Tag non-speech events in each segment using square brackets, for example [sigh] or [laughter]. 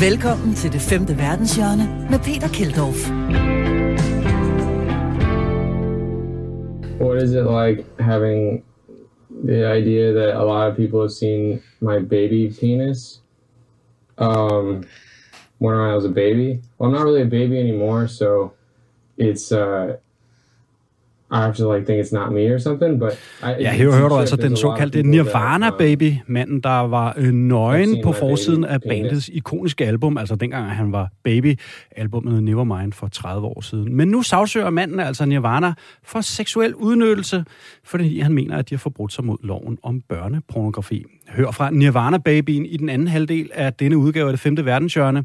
Velkommen til det femte verdenshjørne med Peter. What is it like having the idea that a lot of people have seen my baby penis um, when I was a baby? Well, I'm not really a baby anymore, so it's uh, I have to like think it's not me or something, but I, Ja, her hører du altså den såkaldte Nirvana Baby, manden, der var øh, nøgen på forsiden af bandets ikoniske album, altså dengang han var baby, albumet Nevermind for 30 år siden. Men nu sagsøger manden altså Nirvana for seksuel udnyttelse, fordi han mener, at de har forbrudt sig mod loven om børnepornografi. Hør fra Nirvana Babyen i den anden halvdel af denne udgave af det femte verdenshjørne,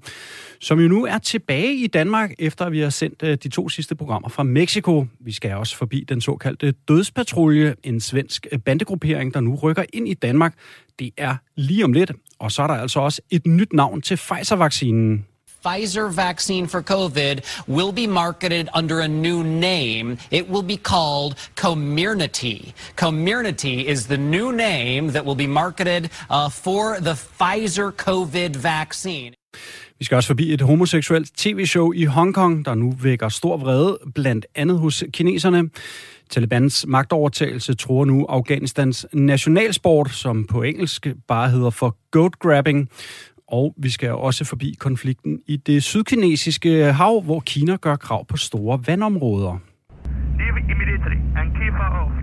som jo nu er tilbage i Danmark, efter vi har sendt øh, de to sidste programmer fra Mexico. Vi skal også forbi den såkaldte Dødspatrulje, en svensk øh, bandegruppering, der nu rykker ind i Danmark. Det er lige om lidt, og så er der altså også et nyt navn til Pfizer-vaccinen. Pfizer vaccine for COVID will be marketed under a new name. It will be called Comirnaty. Comirnaty is the new name that will be marketed uh, for the Pfizer COVID vaccine. Vi skal også forbi et homoseksuelt tv-show i Hongkong, der nu vækker stor vrede, blandt andet hos kineserne. Talibans magtovertagelse tror nu Afghanistans nationalsport, som på engelsk bare hedder for goat grabbing. Og vi skal også forbi konflikten i det sydkinesiske hav, hvor Kina gør krav på store vandområder. Leave immediately and keep far off.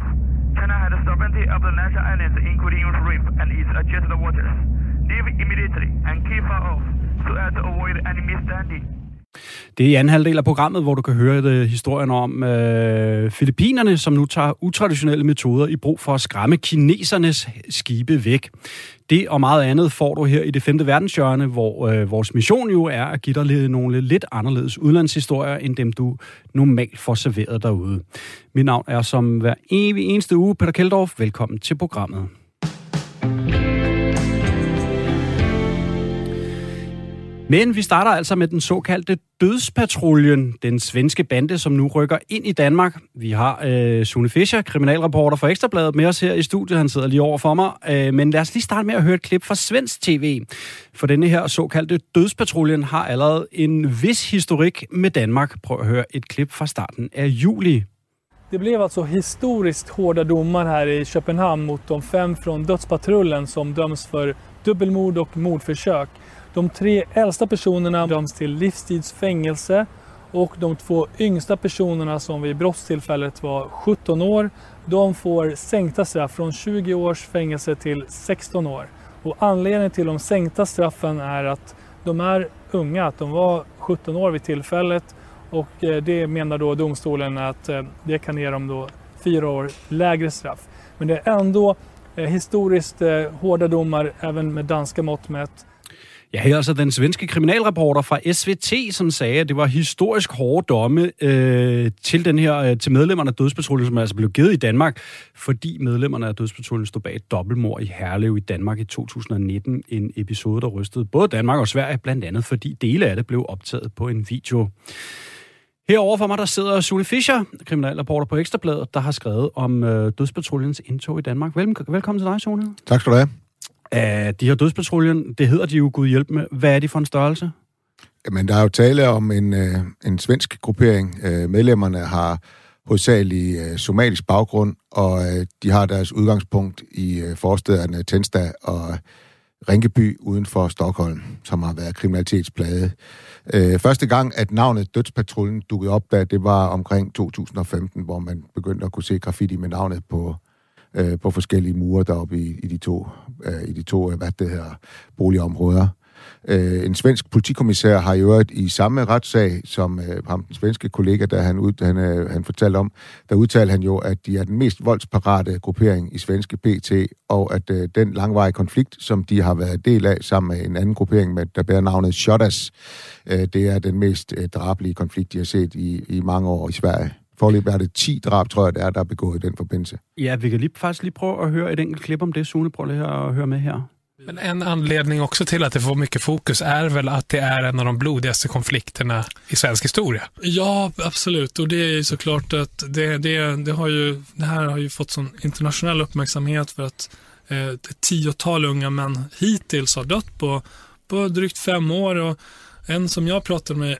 Off so as to avoid any misstanding. Det er i anden halvdel af programmet, hvor du kan høre det, historien om øh, Filippinerne, som nu tager utraditionelle metoder i brug for at skræmme kinesernes skibe væk. Det og meget andet får du her i det femte verdenshjørne, hvor øh, vores mission jo er at give dig lidt, nogle lidt anderledes udlandshistorier, end dem du normalt får serveret derude. Mit navn er som hver evig eneste uge Peter Keldorf. Velkommen til programmet. Men vi starter altså med den såkaldte Dødspatruljen, den svenske bande, som nu rykker ind i Danmark. Vi har øh, Sune Fischer, kriminalreporter for Ekstrabladet, med os her i studiet. Han sidder lige over for mig. Øh, men lad os lige starte med at høre et klip fra svensk tv. For denne her såkaldte Dødspatruljen har allerede en vis historik med Danmark. Prøv at høre et klip fra starten af juli. Det blev alltså historiskt hårda domar här i Köpenhamn mot de fem från Dödspatrullen som döms för dubbelmord och mordförsök. De tre äldsta personerna döms till livstidsfängelse och de två yngsta personerna som vid brottstillfället var 17 år, de får sänkta straff från 20 års fängelse till 16 år. Och anledningen till de sänkta straffen är att de är unga, att de var 17 år vid tillfället och eh, det menar då domstolen att eh, det kan ge dem då fyra år lägre straff. Men det är ändå eh, historiskt hårda domar även med danska mått mätt. Ja, her er altså den svenske kriminalreporter fra SVT, som sagde, at det var historisk hårde domme øh, til den her øh, til medlemmerne af Dødspatruljen, som altså blev givet i Danmark, fordi medlemmerne af Dødspatruljen stod bag et dobbeltmord i Herlev i Danmark i 2019. En episode, der rystede både Danmark og Sverige, blandt andet fordi dele af det blev optaget på en video. Herover for mig, der sidder Sune Fischer, kriminalreporter på Ekstrabladet, der har skrevet om øh, Dødspatruljens indtog i Danmark. Vel, velkommen til dig, Sune. Tak skal du have. Uh, de her dødspatruljen, det hedder de jo Gud hjælp med. Hvad er de for en størrelse? Jamen, der er jo tale om en, øh, en svensk gruppering. Øh, medlemmerne har hovedsageligt øh, somalisk baggrund, og øh, de har deres udgangspunkt i øh, forstederne Tensta og Rinkeby uden for Stockholm, som har været kriminalitetsplade. Øh, første gang, at navnet Dødspatruljen dukkede op, da det var omkring 2015, hvor man begyndte at kunne se graffiti med navnet på, øh, på forskellige mure deroppe i, i de to, øh, i de to øh, hvad det her, boligområder. Øh, en svensk politikommissær har i øvrigt i samme retssag som øh, ham, den svenske kollega, der han, ud, han, øh, han fortalte om, der udtalte han jo, at de er den mest voldsparate gruppering i svenske PT, og at øh, den langvarige konflikt, som de har været del af sammen med en anden gruppering, med, der bærer navnet Shodas, øh, det er den mest øh, drabelige konflikt, de har set i, i mange år i Sverige. Forløb er det 10 drab, tror jeg, det er, der er begået i den forbindelse. Ja, vi kan lige, faktisk lige prøve at høre et enkelt klip om det. Sune, prøv lige at høre med her. Men en anledning också till att det får mycket fokus är väl att det är en av de blodigaste konflikterna i svensk historia. Ja, absolut. Och det är ju såklart att det, det, det, har ju, det här har ju fått sån internationell uppmärksamhet för att eh, ett tiotal unga män hittills har dött på på drygt fem år och en som jag pratade med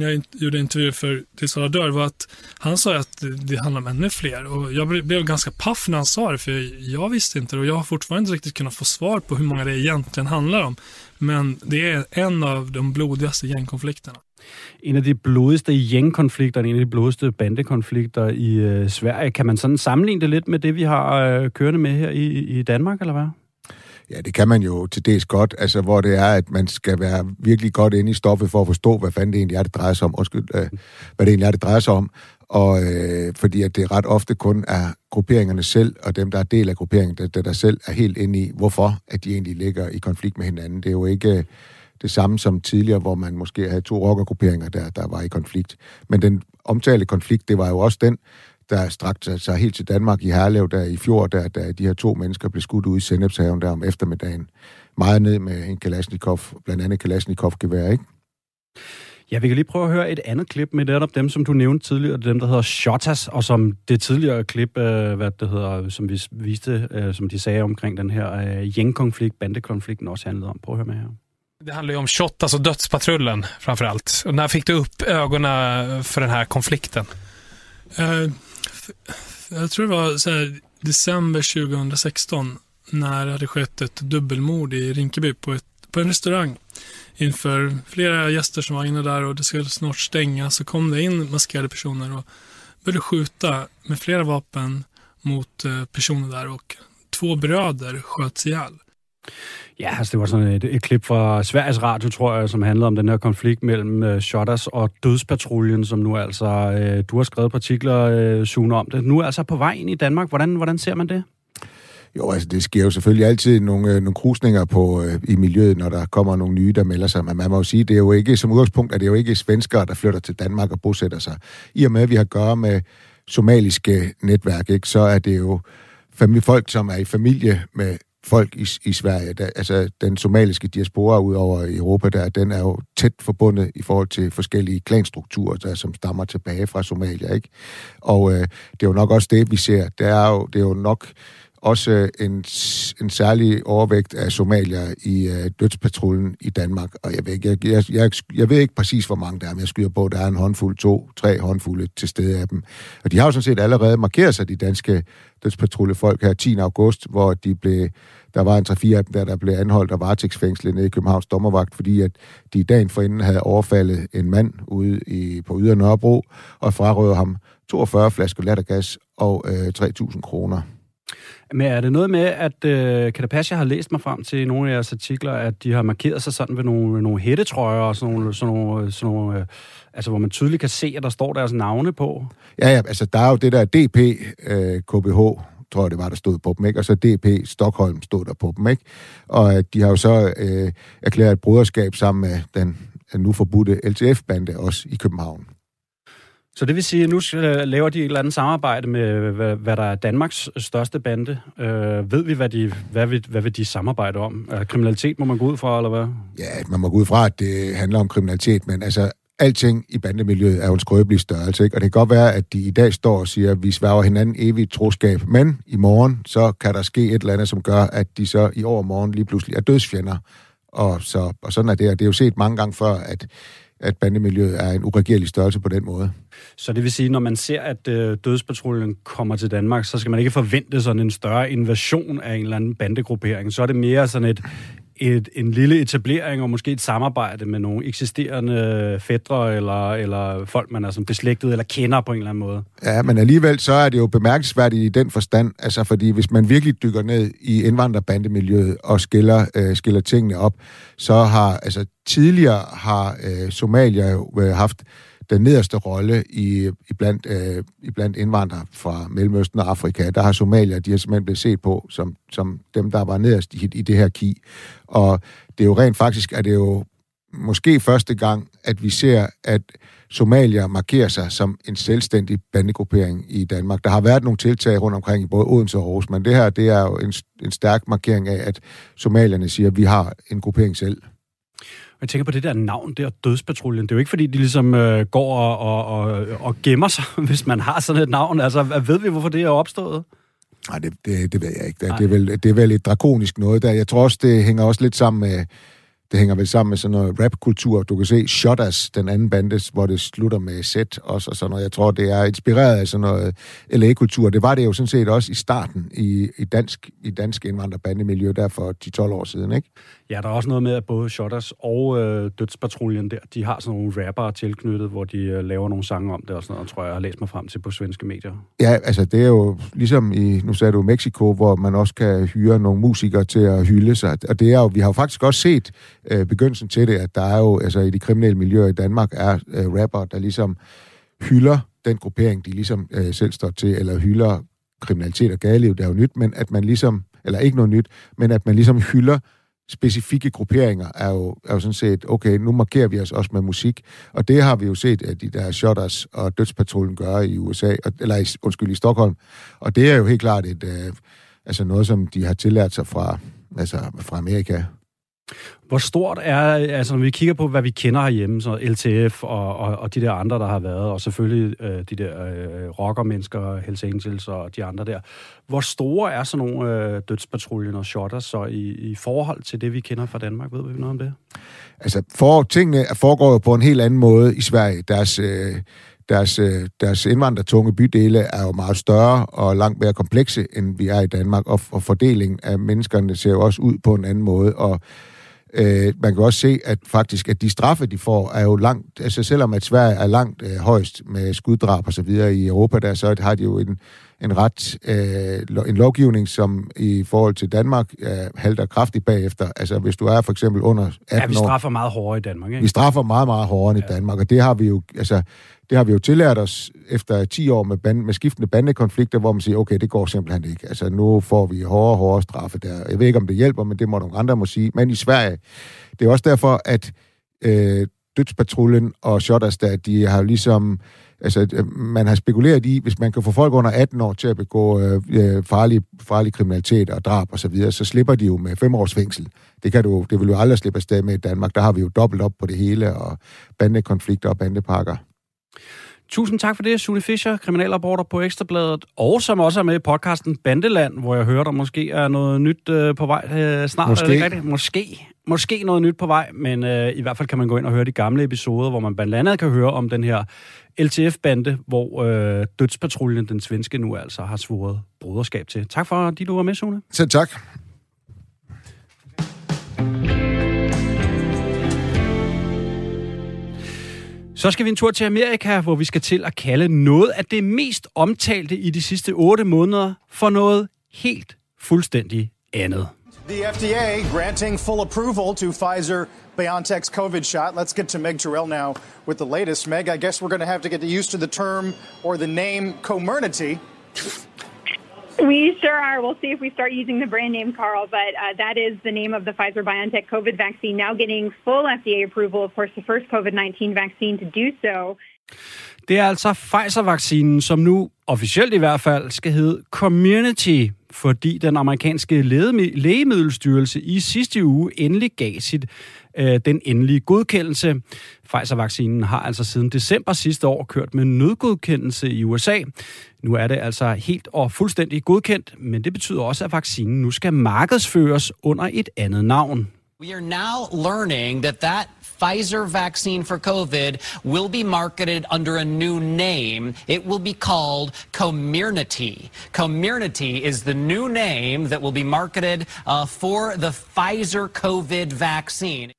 jag gjorde intervju för Tills alla dör var att han sa att det handlar om ännu fler och jag blev ganska paff när han sa det för jag visste inte det och jag har fortfarande inte riktigt kunnat få svar på hur många det egentligen handlar om. Men det är en av de blodigaste gängkonflikterna. En af de blodigste gængkonflikter, en af de blodigste bandekonflikter i øh, Sverige. Kan man sådan sammenligne det lidt med det, vi har øh, kørende med her i, i Danmark, eller hvad? Ja, det kan man jo til dels godt, altså hvor det er, at man skal være virkelig godt inde i stoffet for at forstå, hvad fanden det egentlig er, det drejer sig om. Undskyld, øh, hvad det egentlig er, det drejer sig om. Og øh, fordi at det ret ofte kun er grupperingerne selv, og dem, der er del af grupperingen, der, der, der selv er helt inde i, hvorfor at de egentlig ligger i konflikt med hinanden. Det er jo ikke øh, det samme som tidligere, hvor man måske havde to rockergrupperinger, der, der var i konflikt. Men den omtalte konflikt, det var jo også den, der strakte sig helt til Danmark i Herlev, der i fjor, der, da de her to mennesker blev skudt ud i Sennepshaven der om eftermiddagen. Meget ned med en Kalashnikov, blandt andet Kalashnikov-gevær, ikke? Ja, vi kan lige prøve at høre et andet klip med netop dem, som du nævnte tidligere, dem, der hedder Shotas, og som det tidligere klip, øh, hvad det hedder, som vi viste, øh, som de sagde omkring den her øh, gængkonflikt, bandekonflikten også handlede om. Prøv at høre med her. Det handlar ju om Shottaz och dödspatrullen framför allt. Och när fick du upp ögonen för den här konflikten? Jag tror det var så här, december 2016 när det hade skett ett dubbelmord i Rinkeby på, ett, på en restaurang. Inför flera gäster som var inne där och det skulle snart stänga så kom det in maskerade personer och började skjuta med flera vapen mot eh, personer där och två bröder sköts ihjäl. Ja, altså det var sådan et, et klip fra Sveriges Radio, tror jeg, som handlede om den her konflikt mellem øh, Shotters og Dødspatruljen, som nu altså, øh, du har skrevet partikler, øh, Sune, om det. Nu er altså på vej ind i Danmark. Hvordan, hvordan ser man det? Jo, altså det sker jo selvfølgelig altid nogle, øh, nogle krusninger på, øh, i miljøet, når der kommer nogle nye, der melder sig. Men man må jo sige, det er jo ikke, som udgangspunkt, at det er jo ikke svenskere, der flytter til Danmark og bosætter sig. I og med, at vi har at gøre med somaliske netværk, ikke, så er det jo familie, folk, som er i familie med folk i, i Sverige. Der, altså, den somaliske diaspora ud over Europa, der, den er jo tæt forbundet i forhold til forskellige klanstrukturer, der, som stammer tilbage fra Somalia. Ikke? Og øh, det er jo nok også det, vi ser. Det er jo, det er jo nok også øh, en, en særlig overvægt af somalier i øh, dødspatruljen i Danmark. Og jeg ved, ikke, jeg, jeg, jeg, jeg ved ikke præcis, hvor mange der er, men jeg skyder på, at der er en håndfuld, to, tre håndfulde til stede af dem. Og de har jo sådan set allerede markeret sig, de danske dødspatruljefolk her 10. august, hvor de blev, der var en 3-4 af dem, der, der blev anholdt og varetægtsfængslet nede i Københavns dommervagt, fordi at de dagen forinden havde overfaldet en mand ude i, på Yder Nørrebro og frarøvet ham 42 flasker lattergas og øh, 3.000 kroner. Men er det noget med, at øh, kan det passe, jeg har læst mig frem til nogle af jeres artikler, at de har markeret sig sådan ved nogle, nogle hættetrøjer og sådan nogle, sådan nogle, øh, sådan nogle øh, altså hvor man tydeligt kan se, at der står deres navne på? Ja, ja, altså der er jo det der DP øh, KBH, tror jeg det var, der stod på dem, ikke? og så DP Stockholm stod der på dem, ikke? Og øh, de har jo så øh, erklæret et broderskab sammen med den nu forbudte LTF-bande også i København. Så det vil sige, at nu øh, laver de et eller andet samarbejde med, hvad, hvad der er Danmarks største bande. Øh, ved vi, hvad, de, hvad, vil, hvad vil de samarbejde om? Er kriminalitet må man gå ud fra, eller hvad? Ja, man må gå ud fra, at det handler om kriminalitet, men altså, alting i bandemiljøet er jo en skrøbelig størrelse, ikke? og det kan godt være, at de i dag står og siger, at vi sværger hinanden evigt troskab, men i morgen, så kan der ske et eller andet, som gør, at de så i overmorgen lige pludselig er dødsfjender. Og, så, og sådan er det, og det er jo set mange gange før, at at bandemiljøet er en uregerlig størrelse på den måde. Så det vil sige, når man ser, at øh, dødspatruljen kommer til Danmark, så skal man ikke forvente sådan en større invasion af en eller anden bandegruppering. Så er det mere sådan et, et, en lille etablering og måske et samarbejde med nogle eksisterende fædre eller, eller folk, man er som beslægtet eller kender på en eller anden måde. Ja, men alligevel så er det jo bemærkelsesværdigt i den forstand, altså fordi hvis man virkelig dykker ned i indvandrerbandemiljøet og skiller, øh, skiller tingene op, så har, altså tidligere har øh, Somalia jo øh, haft den nederste rolle i, i, blandt, øh, i blandt indvandrere fra Mellemøsten og Afrika. Der har Somalia, de har simpelthen blevet set på som, som dem, der var nederst i, i det her ki. Og det er jo rent faktisk, at det er jo måske første gang, at vi ser, at Somalia markerer sig som en selvstændig bandegruppering i Danmark. Der har været nogle tiltag rundt omkring i både Odense og Aarhus, men det her det er jo en, en stærk markering af, at somalierne siger, at vi har en gruppering selv. Jeg tænker på det der navn der, Dødspatruljen. Det er jo ikke, fordi de ligesom øh, går og, og, og, og gemmer sig, [laughs] hvis man har sådan et navn. Altså, ved vi, hvorfor det er opstået? Nej, det, det, det ved jeg ikke. Det, det, er vel, det er vel et drakonisk noget der. Jeg tror også, det hænger også lidt sammen med, det hænger vel sammen med sådan noget rap-kultur. Du kan se Shotters, den anden bande, hvor det slutter med Z også, og sådan noget. Jeg tror, det er inspireret af sådan noget LA-kultur. Det var det jo sådan set også i starten i, i dansk, i dansk indvandrerbandemiljø, der for 10-12 år siden, ikke? Ja, der er også noget med, at både Shotters og øh, Dødspatruljen der, de har sådan nogle rappere tilknyttet, hvor de øh, laver nogle sange om det og sådan noget, tror jeg, jeg har læst mig frem til på svenske medier. Ja, altså det er jo ligesom i, nu sagde du Mexico, hvor man også kan hyre nogle musikere til at hylde sig. Og det er jo, vi har jo faktisk også set øh, begyndelsen til det, at der er jo, altså i de kriminelle miljøer i Danmark, er øh, rapper, der ligesom hylder den gruppering, de ligesom øh, selv står til, eller hylder kriminalitet og gadeliv, det er jo nyt, men at man ligesom, eller ikke noget nyt, men at man ligesom hylder specifikke grupperinger er jo, er jo sådan set, okay, nu markerer vi os også med musik, og det har vi jo set, at de der Shotters og Dødspatruljen gør i USA, eller i, undskyld, i Stockholm, og det er jo helt klart et, øh, altså noget, som de har tillært sig fra, altså fra Amerika. Hvor stort er, altså når vi kigger på, hvad vi kender herhjemme, så LTF og, og, og de der andre, der har været, og selvfølgelig øh, de der øh, rockermennesker, Hells Angels og de andre der. Hvor store er sådan nogle øh, dødspatruljen og shotter så i, i forhold til det, vi kender fra Danmark? Ved vi noget om det? Altså, for, tingene foregår jo på en helt anden måde i Sverige. Deres... Øh, deres, øh, deres indvandrertunge bydele er jo meget større og langt mere komplekse, end vi er i Danmark, og, og fordelingen af menneskerne ser jo også ud på en anden måde, og Øh, man kan også se, at faktisk, at de straffe, de får, er jo langt, altså selvom at Sverige er langt øh, højst med skuddrab og så videre i Europa, der så har de jo en, en ret, øh, en lovgivning, som i forhold til Danmark øh, halter kraftigt bagefter. Altså hvis du er for eksempel under 18 år... Ja, vi straffer år, meget hårdere i Danmark, ikke? Vi straffer meget, meget hårdere ja. i Danmark, og det har vi jo, altså, det har vi jo tillært os efter 10 år med, band, med skiftende bandekonflikter, hvor man siger, okay, det går simpelthen ikke. Altså nu får vi hårdere og hårdere straffe der. Jeg ved ikke, om det hjælper, men det må nogle andre må sige. Men i Sverige, det er også derfor, at øh, Dødspatruljen og Shotterstad, de har ligesom altså, man har spekuleret i, hvis man kan få folk under 18 år til at begå øh, øh, farlig, farlig kriminalitet og drab og så videre, så slipper de jo med fem års fængsel. Det, kan du, det vil jo aldrig slippe afsted med i Danmark. Der har vi jo dobbelt op på det hele, og bandekonflikter og bandepakker. Tusind tak for det, Sune Fischer, kriminalreporter på Ekstrabladet, og som også er med i podcasten Bandeland, hvor jeg hører, der måske er noget nyt øh, på vej øh, snart. Måske. Er det rigtigt? Måske. Måske noget nyt på vej, men øh, i hvert fald kan man gå ind og høre de gamle episoder, hvor man blandt andet kan høre om den her LTF-bande, hvor øh, dødspatruljen, den svenske, nu altså har svoret broderskab til. Tak for, at du var med, Sune. Selv tak. Så skal vi en tur til Amerika, hvor vi skal til at kalde noget af det mest omtalte i de sidste 8 måneder for noget helt fuldstændig andet. The FDA granting full approval to Pfizer BioNTech's COVID shot. Let's get to Meg Terrell now with the latest. Meg, I guess we're going to have to get used to the term or the name Comirnaty. We sure are. We'll see if we start using the brand name, Carl, but uh, that is the name of the Pfizer BioNTech COVID vaccine, now getting full FDA approval, of course, the first COVID 19 vaccine to do so. Det er altså Pfizer-vaccinen, som nu officielt i hvert fald skal hedde Community, fordi den amerikanske lægemiddelstyrelse i sidste uge endelig gav sit øh, den endelige godkendelse. Pfizer-vaccinen har altså siden december sidste år kørt med nødgodkendelse i USA. Nu er det altså helt og fuldstændig godkendt, men det betyder også, at vaccinen nu skal markedsføres under et andet navn. We are now learning that that Pfizer vaccine for COVID will be marketed under a new name. It will be called Comirnaty. Comirnaty is the new name that will be marketed uh, for the Pfizer COVID vaccine.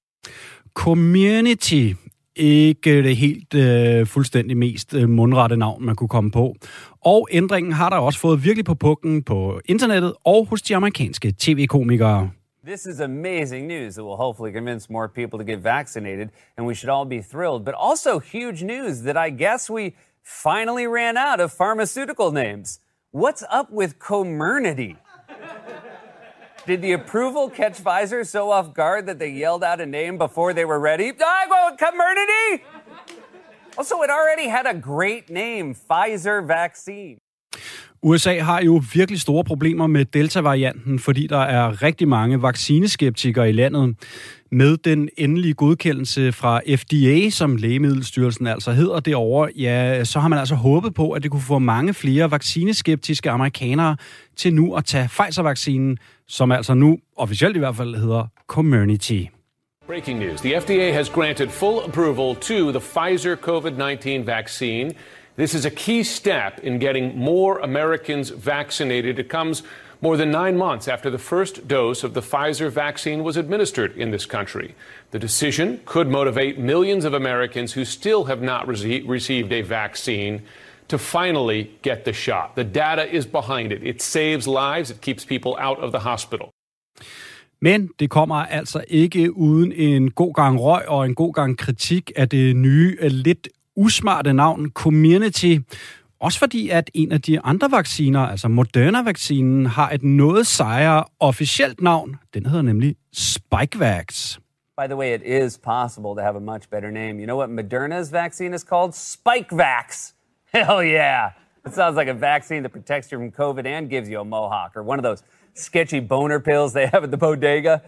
Community ikke det helt øh, fuldstændig mest øh, mundrette navn, man kunne komme på. Og ændringen har der også fået virkelig på pukken på internettet og hos de amerikanske tv-komikere. This is amazing news that will hopefully convince more people to get vaccinated, and we should all be thrilled. But also huge news that I guess we finally ran out of pharmaceutical names. What's up with Comernity? Did the approval catch Pfizer so off guard that they yelled out a name before they were ready? Ah, I go Comirnaty! Also, it already had a great name, Pfizer vaccine. USA har jo virkelig store problemer med Delta-varianten, fordi der er rigtig mange vaccineskeptikere i landet. Med den endelige godkendelse fra FDA, som Lægemiddelstyrelsen altså hedder derovre, ja, så har man altså håbet på, at det kunne få mange flere vaccineskeptiske amerikanere til nu at tage Pfizer-vaccinen, som altså nu officielt i hvert fald hedder Community. Breaking news the FDA has granted full approval to the Pfizer COVID 19 vaccine. This is a key step in getting more Americans vaccinated. It comes more than nine months after the first dose of the Pfizer vaccine was administered in this country. The decision could motivate millions of Americans who still have not rece- received a vaccine to finally get the shot. The data is behind it. It saves lives, it keeps people out of the hospital. Men det kommer altså ikke uden en god gang røg og en god gang kritik af det nye, lidt usmarte navn Community. Også fordi, at en af de andre vacciner, altså Moderna-vaccinen, har et noget sejere officielt navn. Den hedder nemlig Spikevax. By the way, it is possible to have a much better name. You know what Moderna's vaccine is called? Spikevax. [laughs] Hell yeah. It sounds like a vaccine that protects you from COVID and gives you a mohawk or one of those sketchy boner pills they have at the bodega.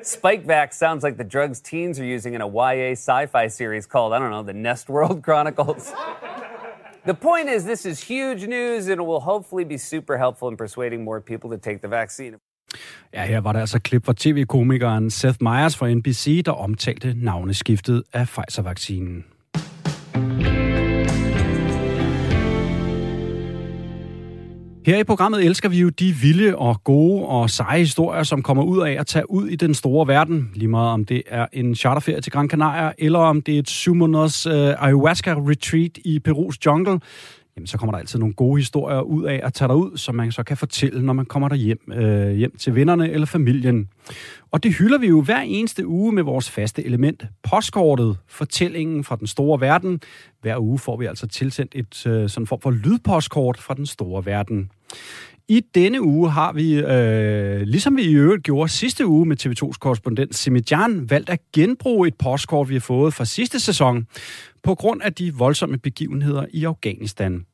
Spikevax sounds like the drugs teens are using in a YA sci fi series called, I don't know, the Nest World Chronicles. [laughs] the point is, this is huge news and it will hopefully be super helpful in persuading more people to take the vaccine. Ja, her var der altså klip fra tv-komikeren Seth Meyers fra NBC, der omtalte navneskiftet af Pfizer-vaccinen. Her i programmet elsker vi jo de vilde og gode og seje historier, som kommer ud af at tage ud i den store verden. Lige meget om det er en charterferie til Gran Canaria, eller om det er et syv måneders øh, ayahuasca-retreat i Perus jungle, jamen så kommer der altid nogle gode historier ud af at tage ud, som man så kan fortælle, når man kommer der hjem, øh, hjem til vennerne eller familien. Og det hylder vi jo hver eneste uge med vores faste element, postkortet, fortællingen fra den store verden. Hver uge får vi altså tilsendt et øh, sådan form for lydpostkort fra den store verden. I denne uge har vi, øh, ligesom vi i øvrigt gjorde sidste uge med TV2's korrespondent Simidjan, valgt at genbruge et postkort, vi har fået fra sidste sæson, på grund af de voldsomme begivenheder i Afghanistan.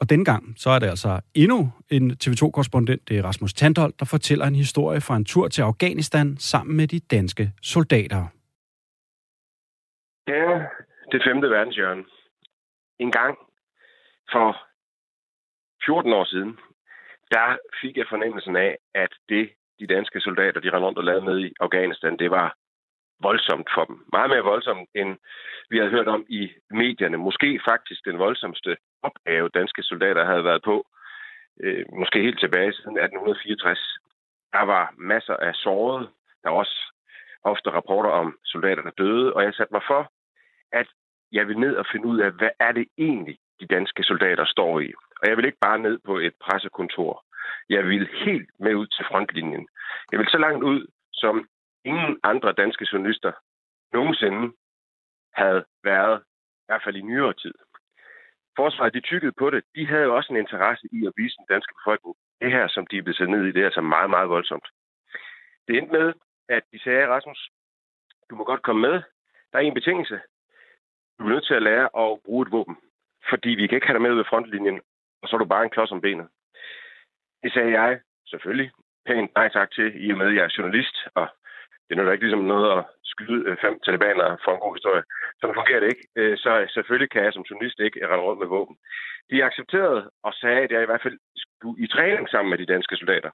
Og denne gang, så er det altså endnu en TV2-korrespondent, det er Rasmus Tandholt, der fortæller en historie fra en tur til Afghanistan sammen med de danske soldater. Ja, det femte verdenshjørne. En gang for 14 år siden, der fik jeg fornemmelsen af, at det, de danske soldater, de rendte rundt og lavede med i Afghanistan, det var voldsomt for dem. Meget mere voldsomt, end vi havde hørt om i medierne. Måske faktisk den voldsomste opgave, danske soldater havde været på. Øh, måske helt tilbage siden 1864. Der var masser af sårede. Der var også ofte rapporter om soldater, der døde. Og jeg satte mig for, at jeg vil ned og finde ud af, hvad er det egentlig, de danske soldater står i. Og jeg vil ikke bare ned på et pressekontor. Jeg vil helt med ud til frontlinjen. Jeg vil så langt ud, som ingen andre danske journalister nogensinde havde været, i hvert fald i nyere tid. Forsvaret, de tykkede på det. De havde jo også en interesse i at vise den danske befolkning, det her, som de er blevet ned i, det er altså meget, meget voldsomt. Det endte med, at de sagde, Rasmus, du må godt komme med. Der er en betingelse. Du er nødt til at lære at bruge et våben, fordi vi kan ikke have dig med ved frontlinjen, og så er du bare en klods om benet. Det sagde jeg selvfølgelig pænt nej tak til, i og med, at jeg er journalist, og det er ikke ligesom noget at skyde øh, fem talibanere for en god historie. Sådan fungerer det ikke. Øh, så øh, selvfølgelig kan jeg som journalist ikke rende rundt med våben. De accepterede og sagde, at jeg i hvert fald skulle i træning sammen med de danske soldater.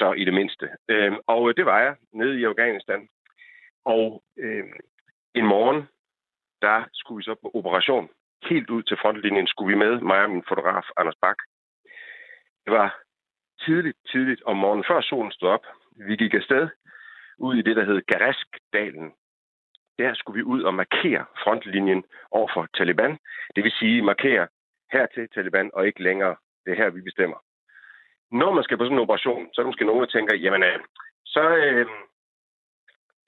Så i det mindste. Øhm, og det var jeg nede i Afghanistan. Og øhm, en morgen, der skulle vi så på operation. Helt ud til frontlinjen skulle vi med, mig og min fotograf, Anders Bak. Det var tidligt, tidligt om morgenen, før solen stod op. Vi gik afsted ud i det, der hed Garaskdalen. Der skulle vi ud og markere frontlinjen over for Taliban. Det vil sige markere her til Taliban, og ikke længere det her, vi bestemmer. Når man skal på sådan en operation, så er der måske nogen, der tænker, jamen, øh, så øh,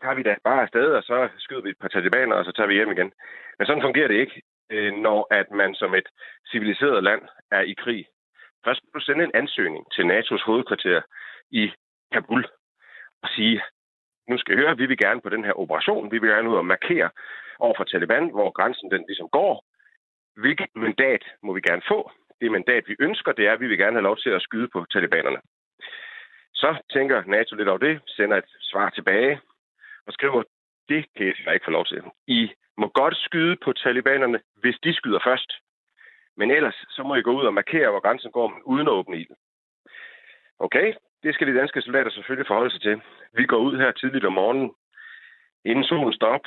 tager vi da bare afsted, og så skyder vi et par talibaner, og så tager vi hjem igen. Men sådan fungerer det ikke, øh, når at man som et civiliseret land er i krig. Først skal du sende en ansøgning til NATO's hovedkvarter i Kabul og sige, nu skal I høre, vi vil gerne på den her operation, vi vil gerne ud og markere over for Taliban, hvor grænsen den ligesom går. Hvilket mandat må vi gerne få? Det mandat, vi ønsker, det er, at vi vil gerne have lov til at skyde på talibanerne. Så tænker NATO lidt over det, sender et svar tilbage og skriver, det kan jeg ikke få lov til. I må godt skyde på talibanerne, hvis de skyder først. Men ellers, så må I gå ud og markere, hvor grænsen går, uden at åbne ild. Okay, det skal de danske soldater selvfølgelig forholde sig til. Vi går ud her tidligt om morgenen. inden solen står op,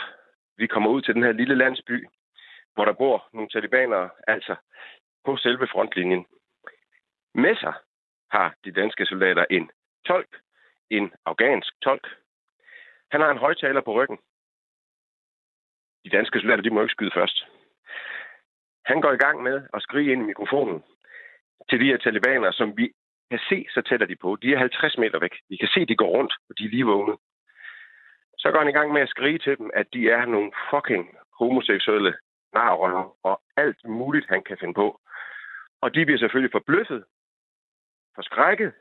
vi kommer ud til den her lille landsby, hvor der bor nogle talibanere, altså på selve frontlinjen. Med sig har de danske soldater en tolk, en afghansk tolk. Han har en højtaler på ryggen. De danske soldater, de må ikke skyde først. Han går i gang med at skrige ind i mikrofonen til de her talibaner, som vi kan se, så tæller de på. De er 50 meter væk. Vi kan se, de går rundt, og de er lige vågne. Så går han i gang med at skrige til dem, at de er nogle fucking homoseksuelle narrøver og alt muligt, han kan finde på. Og de bliver selvfølgelig forbløffet, forskrækket,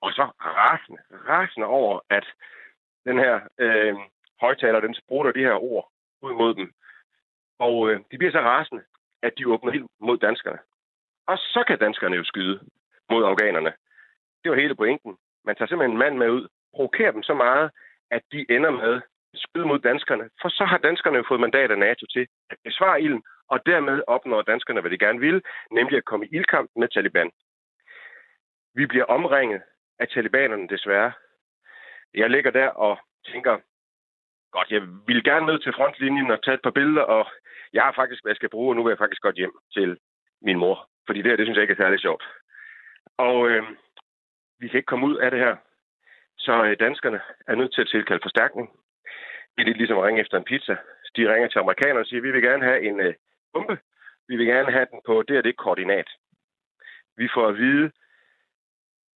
og så rasende, rasende over, at den her øh, højtaler, den sprutter de her ord ud mod dem. Og øh, de bliver så rasende, at de åbner helt mod danskerne. Og så kan danskerne jo skyde mod afghanerne. Det var hele pointen. Man tager simpelthen en mand med ud, provokerer dem så meget, at de ender med at skyde mod danskerne. For så har danskerne jo fået mandat af NATO til at besvare ilden, og dermed opnår danskerne, hvad de gerne vil, nemlig at komme i ildkamp med Taliban. Vi bliver omringet af talibanerne desværre. Jeg ligger der og tænker, godt, jeg vil gerne ned til frontlinjen og tage et par billeder, og jeg har faktisk, hvad jeg skal bruge, og nu vil jeg faktisk godt hjem til min mor. Fordi det her, det synes jeg ikke er særlig sjovt. Og øh, vi kan ikke komme ud af det her. Så øh, danskerne er nødt til at tilkalde forstærkning. Det er lidt ligesom at ringe efter en pizza. De ringer til amerikanerne og siger, vi vil gerne have en øh, bombe. Vi vil gerne have den på det og det koordinat. Vi får at vide,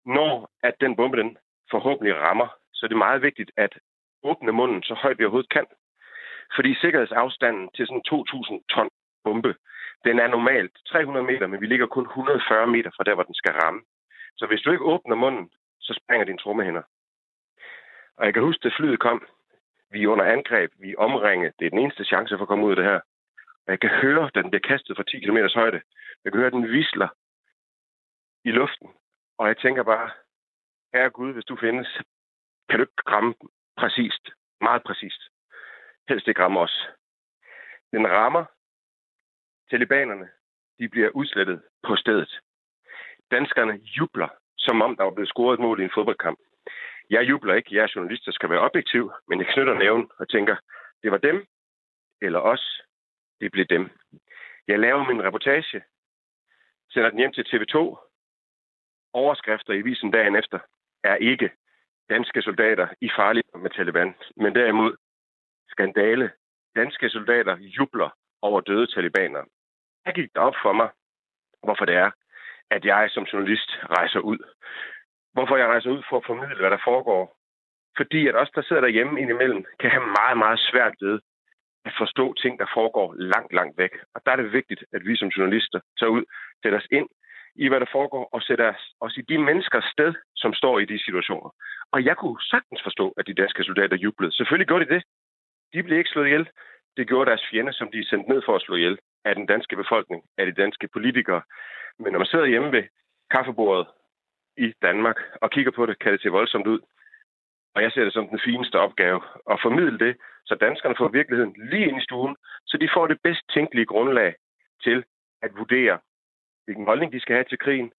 når at den bombe den forhåbentlig rammer, så det er meget vigtigt at åbne munden så højt vi overhovedet kan. Fordi sikkerhedsafstanden til sådan 2.000 ton bombe, den er normalt 300 meter, men vi ligger kun 140 meter fra der, hvor den skal ramme. Så hvis du ikke åbner munden, så springer din trommehænder. Og jeg kan huske, at flyet kom. Vi er under angreb. Vi er omringet. Det er den eneste chance for at komme ud af det her. Og jeg kan høre, at den bliver kastet fra 10 km højde. Jeg kan høre, at den visler i luften. Og jeg tænker bare, herre Gud, hvis du findes, kan du ikke ramme præcist, meget præcist. Helst ikke rammer os. Den rammer talibanerne. De bliver udslettet på stedet. Danskerne jubler, som om der var blevet scoret et mål i en fodboldkamp. Jeg jubler ikke. Jeg er journalist, der skal være objektiv, men jeg knytter næven og tænker, det var dem eller os. Det blev dem. Jeg laver min reportage, sender den hjem til TV2. Overskrifter i visen dagen efter er ikke danske soldater i farlig med Taliban, men derimod skandale. Danske soldater jubler over døde talibanere. Jeg gik op for mig, hvorfor det er, at jeg som journalist rejser ud. Hvorfor jeg rejser ud for at formidle, hvad der foregår. Fordi at os, der sidder derhjemme indimellem, kan have meget, meget svært ved at forstå ting, der foregår langt, langt væk. Og der er det vigtigt, at vi som journalister tager ud, sætter os ind i, hvad der foregår, og sætter os i de menneskers sted, som står i de situationer. Og jeg kunne sagtens forstå, at de danske soldater jublede. Selvfølgelig gjorde de det. De blev ikke slået ihjel. Det gjorde deres fjende, som de er sendt ned for at slå ihjel af den danske befolkning, af de danske politikere. Men når man sidder hjemme ved kaffebordet i Danmark og kigger på det, kan det se voldsomt ud. Og jeg ser det som den fineste opgave at formidle det, så danskerne får virkeligheden lige ind i stuen, så de får det bedst tænkelige grundlag til at vurdere, hvilken holdning de skal have til krigen,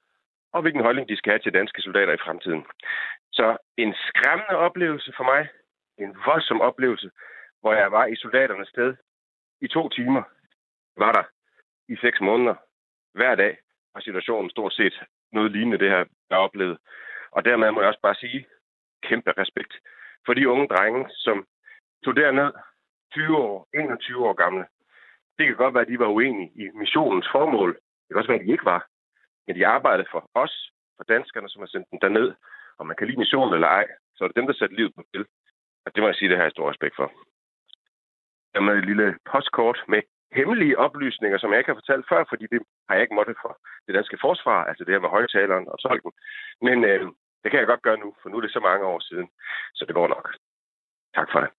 og hvilken holdning de skal have til danske soldater i fremtiden. Så en skræmmende oplevelse for mig, en voldsom oplevelse, hvor jeg var i soldaternes sted i to timer, var der i seks måneder hver dag, og situationen stort set noget lignende det her, jeg oplevede. Og dermed må jeg også bare sige kæmpe respekt for de unge drenge, som tog derned 20 år, 21 år gamle. Det kan godt være, at de var uenige i missionens formål. Det kan også være, at de ikke var. Men de arbejdede for os, for danskerne, som har sendt dem derned. Og man kan lide missionen eller ej, så er det dem, der sætter livet på spil. Og det må jeg sige, det har jeg stor respekt for. Jeg med et lille postkort med hemmelige oplysninger, som jeg ikke har fortalt før, fordi det har jeg ikke måttet for det danske forsvar, altså det her med højtaleren og tolken. Men øh, det kan jeg godt gøre nu, for nu er det så mange år siden, så det går nok. Tak for det.